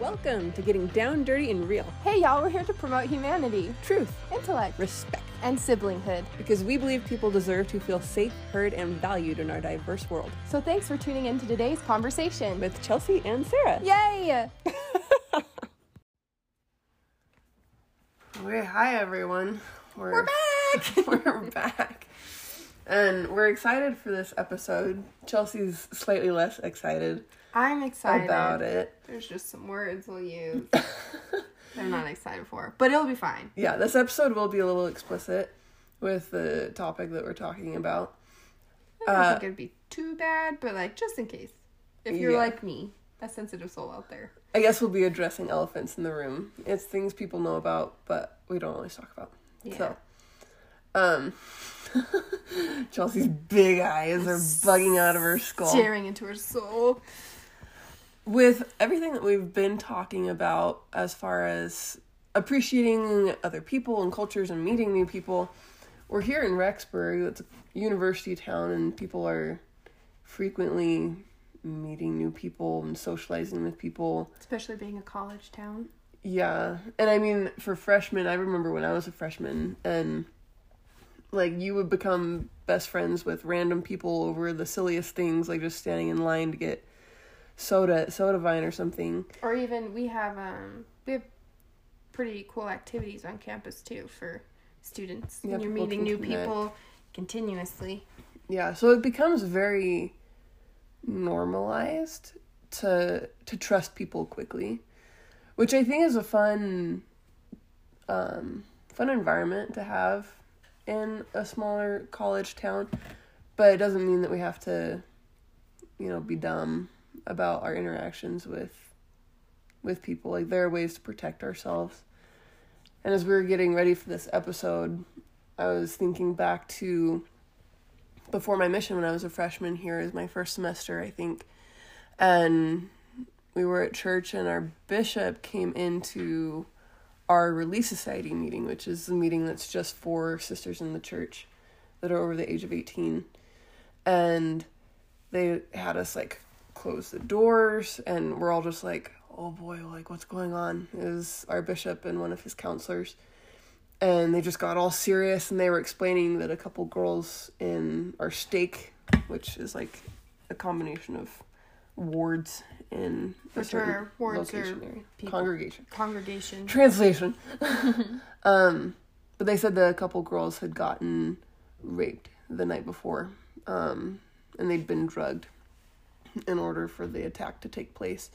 Welcome to Getting Down, Dirty, and Real. Hey y'all, we're here to promote humanity, Truth, intellect, respect, and siblinghood. because we believe people deserve to feel safe, heard, and valued in our diverse world. So thanks for tuning in to today's conversation. With Chelsey and Sarah. Yay! Okay, hi everyone. We're, We're back! we're back. And we're excited for this episode. Chelsey's slightly less excited I'm excited about it. There's just some words we'll use. I'm not excited for, but it'll be fine. Yeah, this episode will be a little explicit with the topic that we're talking about. I don't Uh, think it'd be too bad, but like just in case, if you're Yeah. like me, a sensitive soul out there. I guess we'll be addressing elephants in the room. It's things people know about, but we don't always talk about. Yeah. So, um, Chelsey's big eyes are bugging out of her skull. Staring into her soul. with everything that we've been talking about as far as appreciating other people and cultures and meeting new people, we're here in Rexburg. It's a university town, and people are frequently meeting new people and socializing with people. Especially being a college town. Yeah, and I mean, for freshmen, I remember when I was a freshman, and like you would become best friends with random people over the silliest things, like just standing in line to get soda Soda Vine or something. Or even we have um we have pretty cool activities on campus too for students. Yeah, and you're meeting new people continuously. Yeah, so it becomes very normalized to to trust people quickly, which I think is a fun um fun environment to have in a smaller college town, but it doesn't mean that we have to you know be dumb about our interactions with with people. Like there are ways to protect ourselves. And as we were getting ready for this episode, I was thinking back to before my mission when I was a freshman here is my first semester, I think. And we were at church and our bishop came into our Relief Society meeting, which is the meeting that's just for sisters in the church that are over the age of 18. And they had us like close the doors and we're all just like, oh boy, like what's going on? Is our bishop and one of his counselors and they just got all serious and they were explaining that a couple girls in our stake which is like a combination of wards in a Which certain are wards or location area. people. congregation Congregation. translation um but they said that a couple girls had gotten raped the night before um and they'd been drugged in order for the attack to take place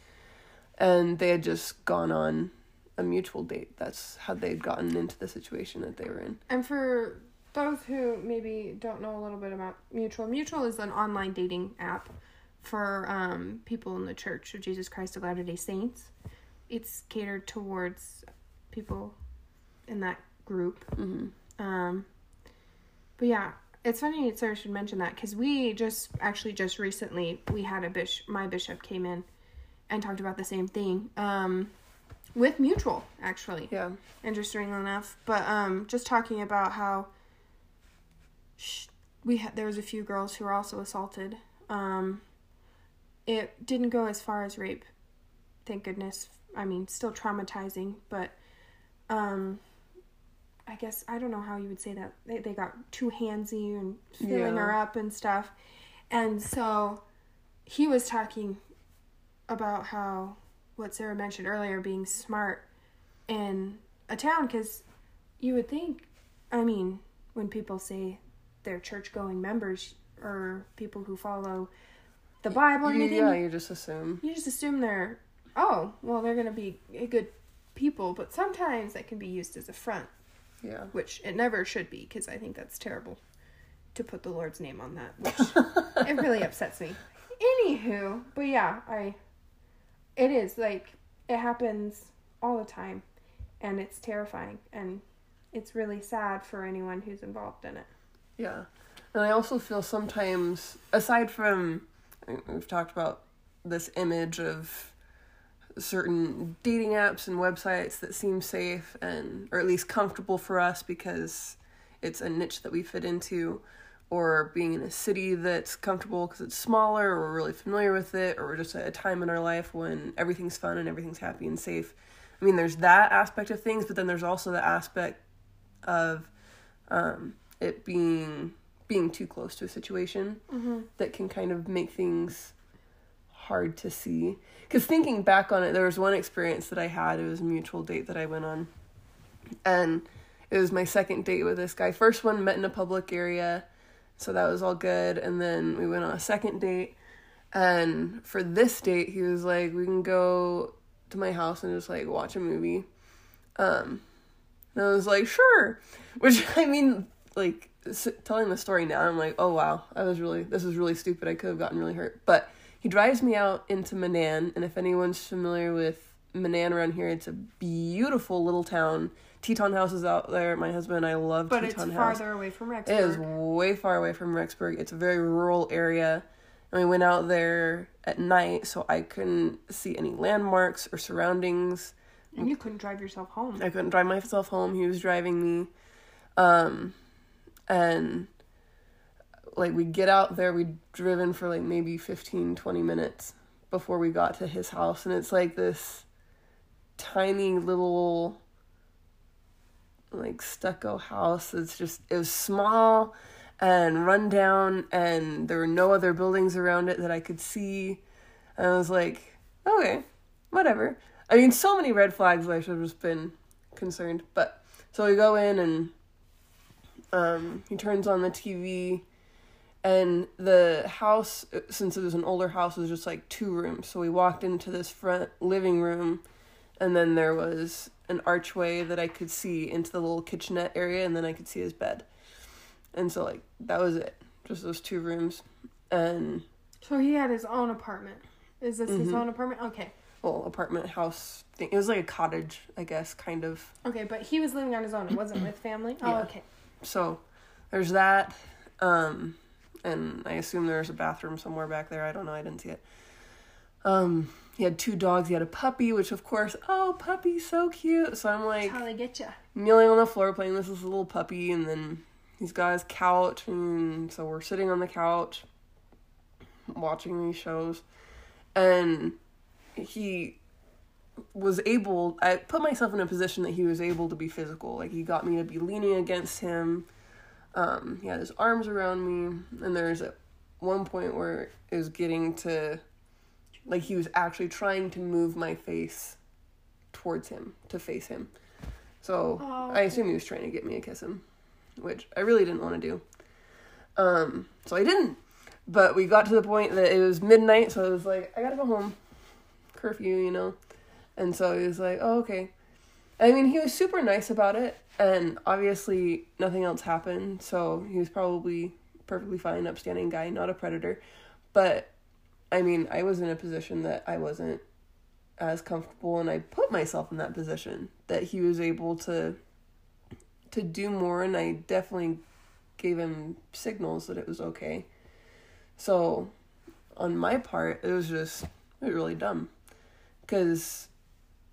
and they had just gone on a mutual date that's how they'd gotten into the situation that they were in And for those who maybe don't know a little bit about Mutual, Mutual is an online dating app for um, people in the Church of Jesus Christ of Latter day Saints. It's catered towards people in that group. hmm Um, but yeah, it's funny Sarah should mention that because we just actually just recently we had a bishop, my bishop came in and talked about the same thing um, with Mutual actually yeah interestingly enough. But um, just talking about how sh- we had there was a few girls who were also assaulted. Um, it didn't go as far as rape, thank goodness. I mean, still traumatizing, but um, I guess I don't know how you would say that. They they got too handsy and filling Yeah. her up and stuff, and so he was talking about how what Sarah mentioned earlier being smart in a town because you would think i mean when people say they're church going members or people who follow the bible or You- anything? yeah you just assume. You just assume they're oh well they're gonna be good people but sometimes that can be used as a front. Yeah. Which it never should be because i think that's terrible to put the lord's name on that which it really upsets me. Anywho but yeah i it is like it happens all the time and it's terrifying and it's really sad for anyone who's involved in it. Yeah. And I also feel sometimes, aside from, we've talked about this image of certain dating apps and websites that seem safe and, or at least comfortable for us because it's a niche that we fit into. or being in a city that's comfortable because it's smaller or we're really familiar with it or just at a time in our life when everything's fun and everything's happy and safe. I mean, there's that aspect of things, but then there's also the aspect of um, it being being too close to a situation that can kind of make things hard to see. Because thinking back on it, there was one experience that I had. It was a mutual date that I went on, and it was my second date with this guy. First one met in a public area, so that was all good. And then we went on a second date, and for this date, he was like, "We can go to my house and just like watch a movie." Um, and I was like, "Sure," which I mean, like telling the story now, I'm like, "Oh wow, I was really this is really stupid. I could have gotten really hurt." But he drives me out into Menan, and if anyone's familiar with Menan around here, it's a beautiful little town. Teton House is out there. My husband and I love But it's Teton House. farther away from Rexburg. It is way far away from Rexburg. It's a very rural area. And we went out there at night so I couldn't see any landmarks or surroundings. And you couldn't drive yourself home. I couldn't drive myself home. He was driving me. Um and like we get out there, we'd driven for like maybe 15 20 minutes before we got to his house and it's like this tiny little like stucco house. It's just it was small and run down and there were no other buildings around it that I could see. And I was like, okay, whatever. I mean, so many red flags I should have just been concerned. But so we go in and um, he turns on the TV and the house since it was an older house was just like two rooms so we walked into this front living room and then there was an archway that i could see into the little kitchenette area and then i could see his bed and so like that was it just those two rooms and So he had his own apartment. Is this his Mhm. own apartment? Okay. well apartment house thing it was like a cottage i guess kind of Okay, but he was living on his own. It wasn't with family. Oh, Yeah. okay. So there's that um and i assume there's a bathroom somewhere back there. I don't know. I didn't see it. Um he had two dogs. He had a puppy which of course oh puppy so cute. So i'm like That's how they get you. kneeling on the floor playing. With this little puppy and then he's got his couch and so we're sitting on the couch watching these shows. And he was able I put myself in a position that he was able to be physical like he got me to be leaning against him um he had his arms around me and there's at one point where it was getting to like he was actually trying to move my face towards him to face him so I assume he was trying to get me to kiss him, which I really didn't want to do. Um, so I didn't. But we got to the point that it was midnight, so I was like, I gotta go home. Curfew, you know? And so he was like, oh, okay. I mean, he was super nice about it, and obviously nothing else happened, so he was probably perfectly fine, upstanding guy, not a predator. But, I mean, I was in a position that I wasn't as comfortable, and I put myself in that position that he was able to to do more and I definitely gave him signals that it was okay. So on my part, it was just it was really dumb cuz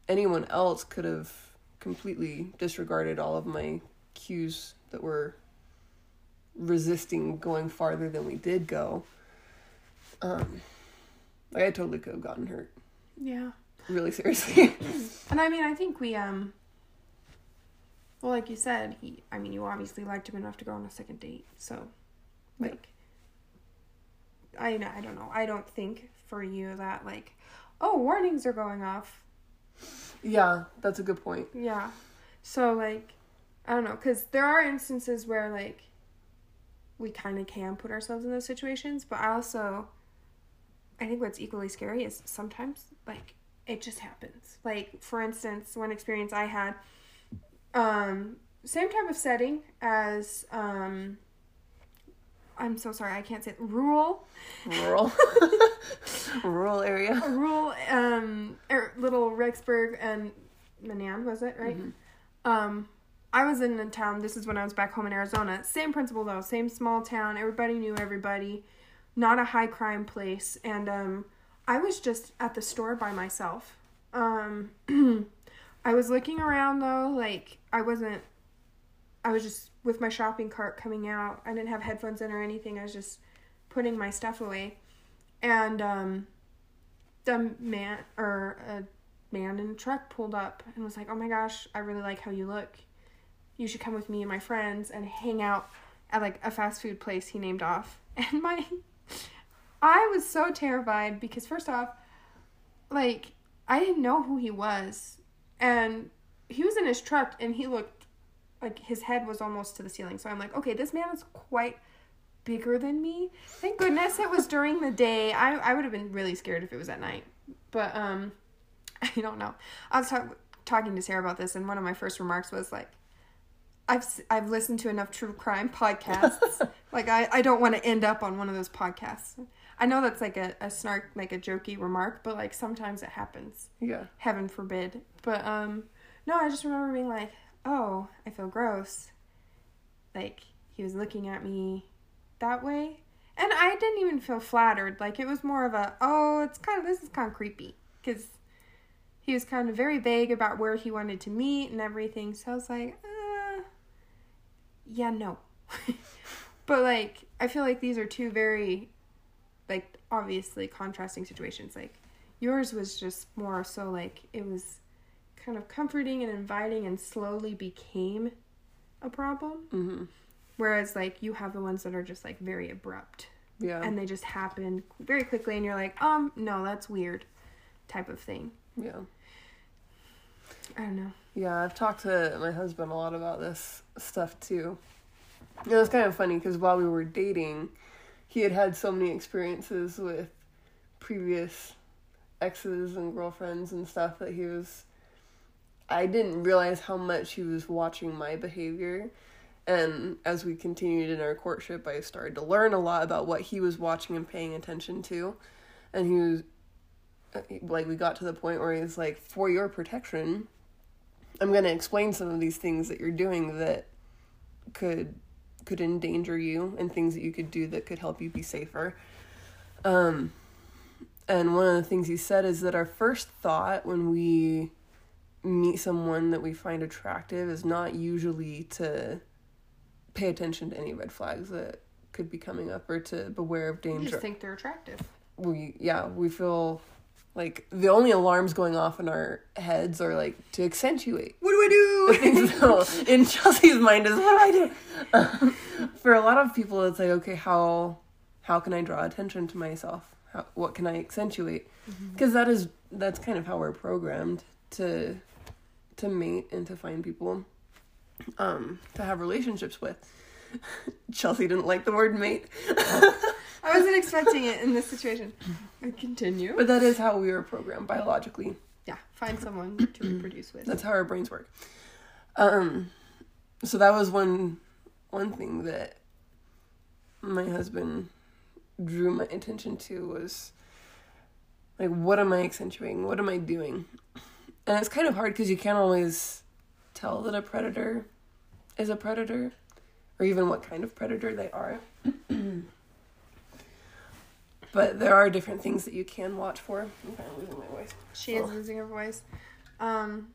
anyone else could have completely disregarded all of my cues that were resisting going farther than we did go. Um like I totally could have gotten hurt Yeah. really seriously. And I mean, I think we um. Well, like you said, he. I mean, you obviously liked him enough to go on a second date. So, like, I know. I don't know. I don't think for you that like, oh, warnings are going off. Yeah, that's a good point. Yeah. So like, I don't know, because there are instances where like, we kind of can put ourselves in those situations, but I also, I think what's equally scary is sometimes like it just happens. Like for instance, one experience I had, um, same type of setting as um. I'm so sorry, I can't say it. rural, rural rural area rural, um, er, little Rexburg and Menan was it right? Um, I was in a town. This is when I was back home in Arizona. Same principle though. Same small town. Everybody knew everybody. Not a high crime place. And um, I was just at the store by myself. Um, I was looking around though. Like I wasn't I was just with my shopping cart coming out. I didn't have headphones in or anything. I was just putting my stuff away, and um, the man or a man in a truck pulled up and was like, "Oh my gosh, I really like how you look. You should come with me and my friends and hang out at like a fast food place he named off." And my I was so terrified because first off, like I didn't know who he was. And he was in his truck and he looked like his head was almost to the ceiling. So I'm like, okay, this man is quite bigger than me. Thank goodness it was during the day. I I would have been really scared if it was at night. But um I don't know. I was talk- talking to Sarah about this and one of my first remarks was like I've I've listened to enough true crime podcasts. like I I don't want to end up on one of those podcasts. I know that's like a, a snark like a jokey remark, but like sometimes it happens. Yeah. Heaven forbid. But um no, I just remember being like, "Oh, I feel gross." Like he was looking at me that way. And I didn't even feel flattered. Like it was more of a, "Oh, it's kind of this is kind of creepy." Cuz he was kind of very vague about where he wanted to meet and everything. So I was like, uh, yeah, no. but like, I feel like these are two very, like, obviously contrasting situations. Like, yours was just more so like it was kind of comforting and inviting and slowly became a problem. Mm-hmm. Whereas, like, you have the ones that are just like very abrupt Yeah. and they just happen very quickly, and you're like, um, no, that's weird, type of thing. yeah. I don't know. Yeah, I've talked to my husband a lot about this stuff too. It was kind of funny because while we were dating, he had had so many experiences with previous exes and girlfriends and stuff that he was. I didn't realize how much he was watching my behavior. And as we continued in our courtship, I started to learn a lot about what he was watching and paying attention to. And he was like, we got to the point where he's like, for your protection, I'm going to explain some of these things that you're doing that could could endanger you and things that you could do that could help you be safer. Um and one of the things he said is that our first thought when we meet someone that we find attractive is not usually to pay attention to any red flags that could be coming up or to beware of danger just think they're attractive. we yeah we feel like the only alarms going off in our heads are like to accentuate. What do I do? so in chelsey's mind is what do i do? Um, for a lot of people it's like okay how how can i draw attention to myself? How, what can i accentuate? Because is that's kind of how we're programmed to to mate and to find people um to have relationships with chelsey didn't like the word mate I wasn't expecting it in this situation. I continue. but that is how we were programmed biologically Yeah, find someone to reproduce with. That's how our brains work. Um, so that was one one thing that my husband drew my attention to was like, what am I accentuating? What am I doing? And it's kind of hard because you can't always tell that a predator is a predator, or even what kind of predator they are. but there are different things that you can watch for. I'm kind of losing my voice. She is Oh. losing her voice. Um,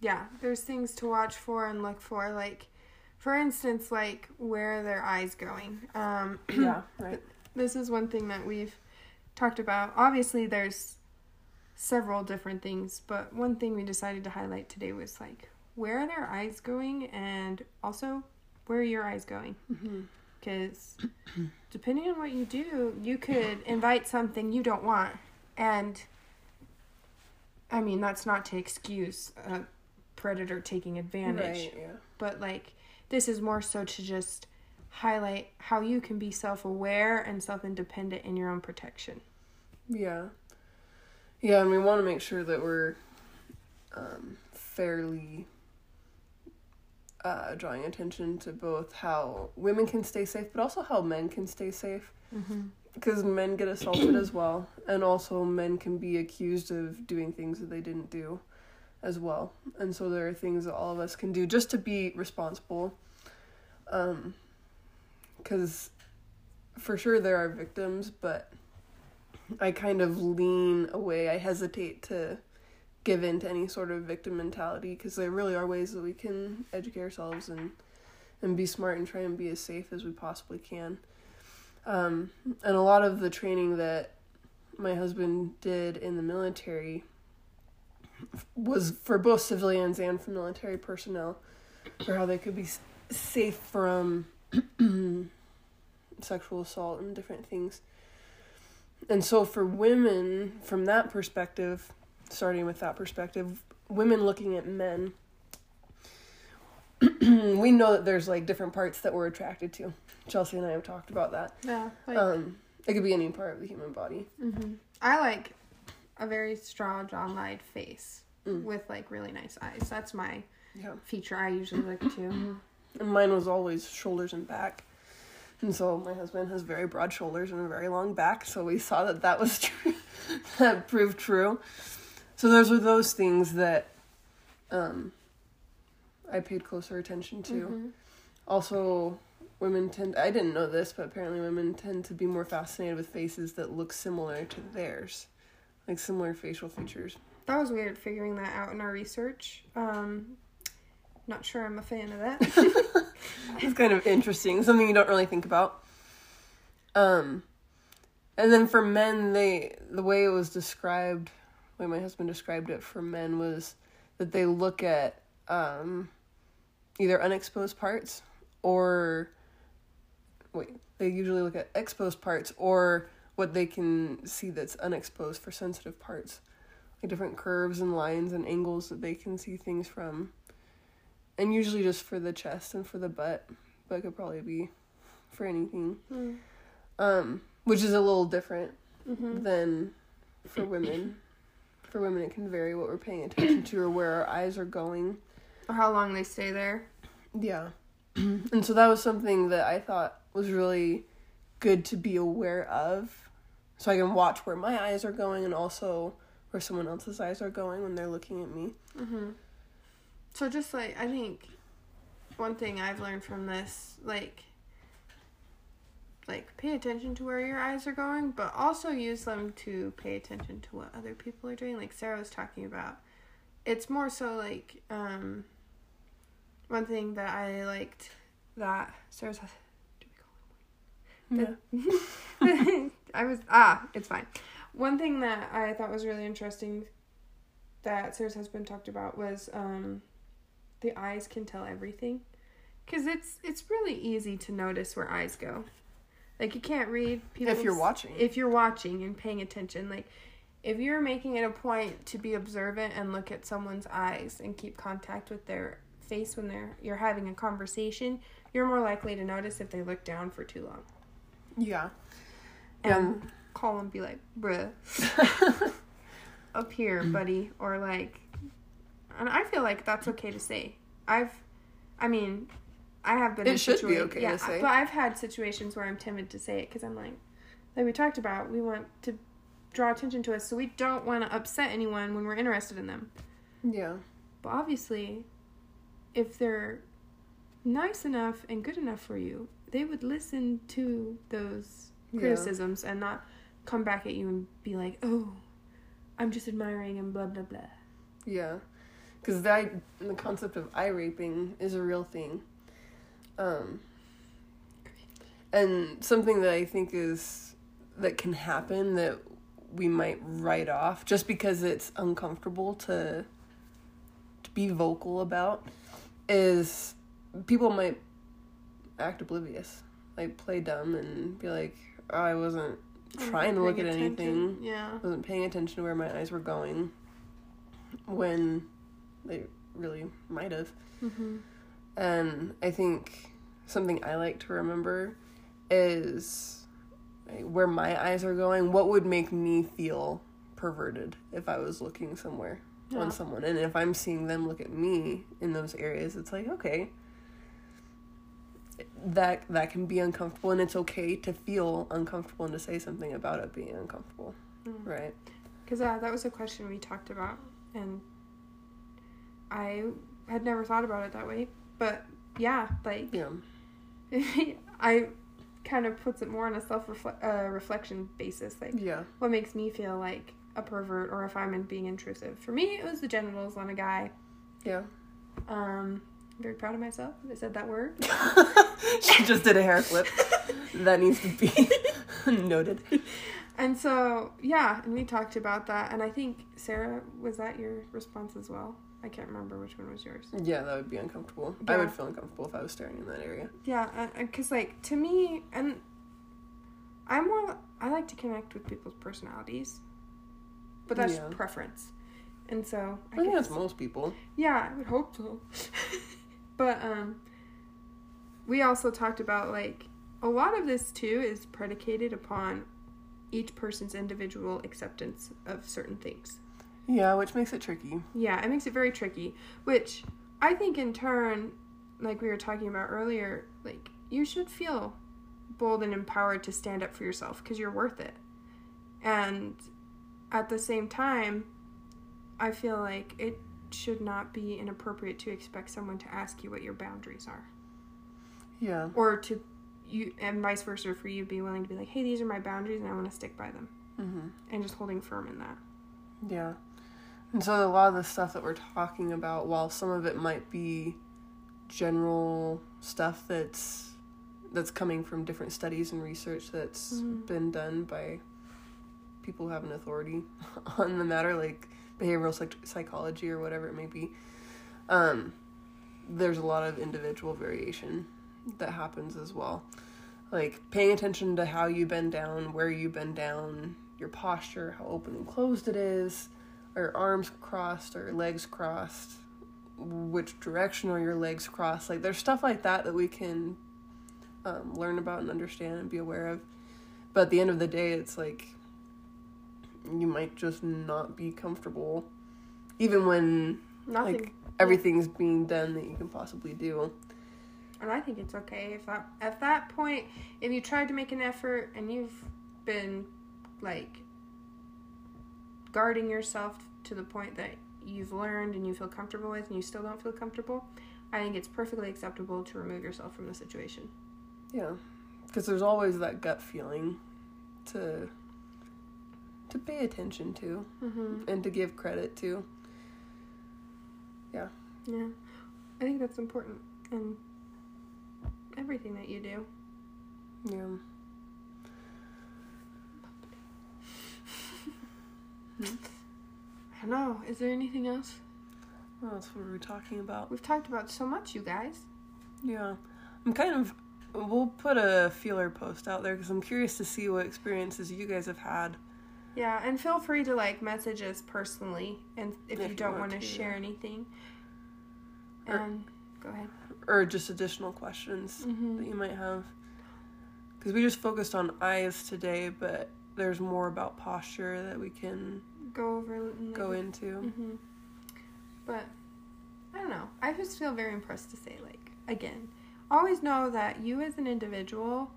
yeah, there's things to watch for and look for. Like, for instance, like where are their eyes going? Um, Yeah, right. this is one thing that we've talked about. Obviously, there's several different things, but one thing we decided to highlight today was like where are their eyes going, and also where are your eyes going? Mm-hmm. Because depending on what you do, you could invite something you don't want, and I mean that's not to excuse a predator taking advantage Right, yeah. but like this is more so to just highlight how you can be self-aware and self-independent in your own protection Yeah. Yeah, and we want to make sure that we're um, fairly uh, drawing attention to both how women can stay safe, but also how men can stay safe. mm-hmm. Because men get assaulted as well, and also men can be accused of doing things that they didn't do as well. And so there are things that all of us can do just to be responsible. Um, because for sure there are victims, but I kind of lean away. I hesitate to give in to any sort of victim mentality because there really are ways that we can educate ourselves and and be smart and try and be as safe as we possibly can. Um, and a lot of the training that my husband did in the military was for both civilians and for military personnel for how they could be safe from sexual assault and different things. And so for women, from that perspective, starting with that perspective, women looking at men, we know that there's like different parts that we're attracted to. Chelsey and I have talked about that. Yeah. Like, Um, it could be any part of the human body. hmm I like a very straw jawline face Mm. with like really nice eyes. That's my Yeah. feature I usually look to. And mine was always shoulders and back. And so my husband has very broad shoulders and a very long back, so we saw that that was true. that proved true. So those were those things that um, I paid closer attention to. Mhm. Also, women tend, I didn't know this, but apparently women tend to be more fascinated with faces that look similar to theirs, like similar facial features. That was weird figuring that out in our research. Um, not sure I'm a fan of that. It's kind of interesting, something you don't really think about. Um, and then for men, they the way it was described, the way my husband described it for men was that they look at um, either unexposed parts or wait, they usually look at exposed parts or what they can see that's unexposed for sensitive parts, like different curves and lines and angles that they can see things from and usually just for the chest and for the butt, but it could probably be for anything. Mm. Um, which is a little different Mhm. than for women. For women, it can vary what we're paying attention to or where our eyes are going. Or how long they stay there. Yeah. and so that was something that I thought was really good to be aware of. So I can watch where my eyes are going and also where someone else's eyes are going when they're looking at me. hmm So just like I think one thing I've learned from this, like like pay attention to where your eyes are going, but also use them to pay attention to what other people are doing. Like Sarah was talking about. It's more so like um one thing that I liked that Sarah's do we call Yeah. I was ah, it's fine. One thing that I thought was really interesting that Sarah's husband talked about was um the eyes can tell everything cuz it's it's really easy to notice where eyes go. Like you can't read people If you're watching. if you're watching and paying attention like if you're making it a point to be observant and look at someone's eyes and keep contact with their face when they're you're having a conversation, you're more likely to notice if they look down for too long Yeah. and Um, call and be like, bruh, up here, buddy, or like, and I feel like that's okay to say. I've, I mean, I have been. It in should be situa- okay to say. but I've had situations where I'm timid to say it because I'm like, like we talked about, we want to draw attention to us, so we don't want to upset anyone when we're interested in them. yeah. But obviously, if they're nice enough and good enough for you, they would listen to those Yeah. criticisms and not come back at you and be like, "Oh, I'm just admiring and blah blah blah." Yeah, because that the concept of eye raping is a real thing, um, and something that I think is that can happen that we might write off just because it's uncomfortable to to be vocal about is people might act oblivious, like play dumb and be like, oh, I wasn't trying to look at attention. anything Yeah. wasn't paying attention to where my eyes were going when they really might have. Mm-hmm. And I think something I like to remember is where my eyes are going. What would make me feel perverted if I was looking somewhere Yeah. on someone? And if I'm seeing them look at me in those areas, it's like, okay. That that can be uncomfortable and it's okay to feel uncomfortable and to say something about it being uncomfortable. Mm. Right. Because uh, that was a question we talked about, and I had never thought about it that way. But yeah, like Yeah. I kind of puts it more on a self uh, reflection basis. Like, Yeah. what makes me feel like a pervert or if I'm in being intrusive? For me, it was the genitals on a guy. Yeah. Um, very proud of myself. I said that word. she just did a hair flip. that needs to be noted. And so, yeah, and we talked about that. And I think, Sarah, was that your response as well? I can't remember which one was yours. Yeah, that would be uncomfortable. Yeah. I would feel uncomfortable if I was staring in that area. Yeah, because, like, to me, and I'm more, I like to connect with people's personalities, but that's Yeah. preference. And so, I think guess- that's most people. Yeah, I would hope so. but um we also talked about like a lot of this too is predicated upon each person's individual acceptance of certain things. Yeah, which makes it tricky. Yeah, it makes it very tricky, which I think in turn like we were talking about earlier, like you should feel bold and empowered to stand up for yourself because you're worth it. And at the same time, I feel like it should not be inappropriate to expect someone to ask you what your boundaries are Yeah. or to you and vice versa for you to be willing to be like hey these are my boundaries and i want to stick by them hmm and just holding firm in that Yeah. And so a lot of the stuff that we're talking about, while some of it might be general stuff that's that's coming from different studies and research that's Mhm. been done by people who have an authority on the matter, like behavioral psych- psychology or whatever it may be. Um, there's a lot of individual variation that happens as well. Like paying attention to how you bend down, where you bend down, your posture, how open and closed it is, or arms crossed or legs crossed, which direction are your legs crossed. Like there's stuff like that that we can um, learn about and understand and be aware of. But at the end of the day, it's like you might just not be comfortable, even when nothing like everything's being done that you can possibly do. And i think it's okay if that at that point if you tried to make an effort and you've been like guarding yourself to the point that you've learned and you feel comfortable with and you still don't feel comfortable i think it's perfectly acceptable to remove yourself from the situation Yeah, because there's always that gut feeling to to pay attention to mm-hmm. and to give credit to. Yeah. Yeah. I think that's important in everything that you do. Yeah. Hmm? I don't know. Is there anything else? Well, that's what we were talking about. We've talked about so much, you guys. Yeah, I'm kind of. We'll put a feeler post out there because I'm curious to see what experiences you guys have had. Yeah, and feel free to like message us personally and if, If you don't want to share yeah. anything. Or- And go ahead. Or just additional questions that Mm-hmm. you might have. Because we just focused on eyes today, but there's more about posture that we can Go over go into. hmm But I don't know. I just feel very impressed to say, like, again, always know that you as an individual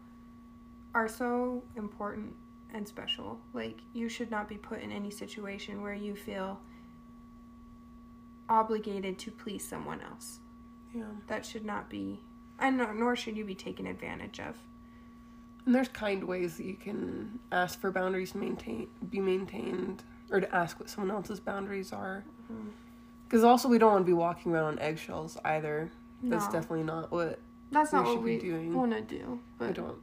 are so important and special. Like, you should not be put in any situation where you feel obligated to please someone else. Yeah. That should not be, and nor, nor should you be taken advantage of. And there's kind ways that you can ask for boundaries to maintain be maintained, or to ask what someone else's boundaries are. Because also we don't want to be walking around on eggshells either. That's No. definitely not what That's we not should what be we doing. want to do. I But don't.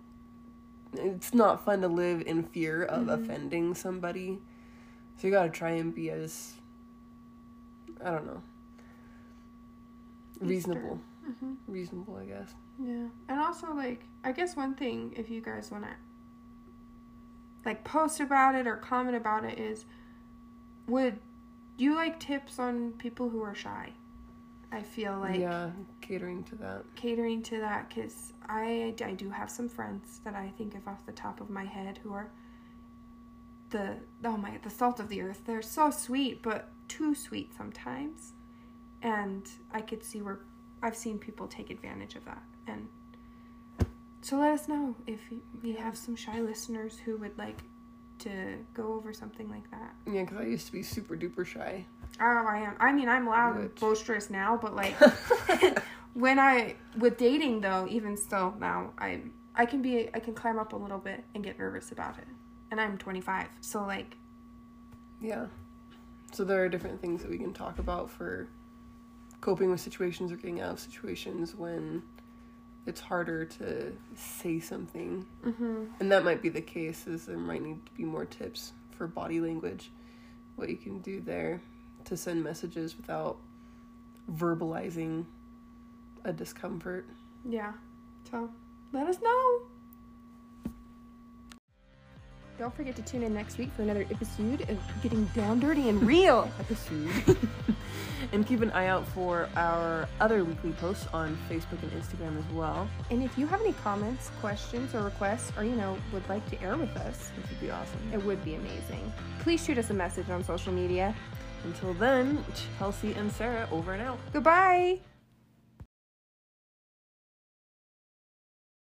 It's not fun to live in fear of Mhm. offending somebody. So you gotta try and be as, I don't know, reasonable. Mhm. Reasonable, I guess. Yeah. And also like I guess one thing if you guys want to like post about it or comment about it is would you like tips on people who are shy? I feel like yeah, catering to that. catering to that cuz I I do have some friends that I think of off the top of my head who are the oh my the salt of the earth. They're so sweet but too sweet sometimes. And I could see where I've seen people take advantage of that. And so let us know if we have some shy listeners who would like to go over something like that. Yeah, because I used to be super duper shy. Oh, I am. I mean, I'm loud and boisterous now, but like when I with dating though, even still now, I I can be I can climb up a little bit and get nervous about it. And I'm 25, so like Yeah. So there are different things that we can talk about for coping with situations or getting out of situations when it's harder to say something. Mm-hmm. And that might be the case, is there might need to be more tips for body language, what you can do there to send messages without verbalizing a discomfort. Yeah. So let us know. Don't forget to tune in next week for another episode of Getting Down Dirty and Real. episode. and keep an eye out for our other weekly posts on Facebook and Instagram as well, and if you have any comments, questions, or requests, or you know, would like to air with us, which would be awesome. it would be amazing. Please shoot us a message on social media. Until then, Chelsey and Sarah over and out. Goodbye.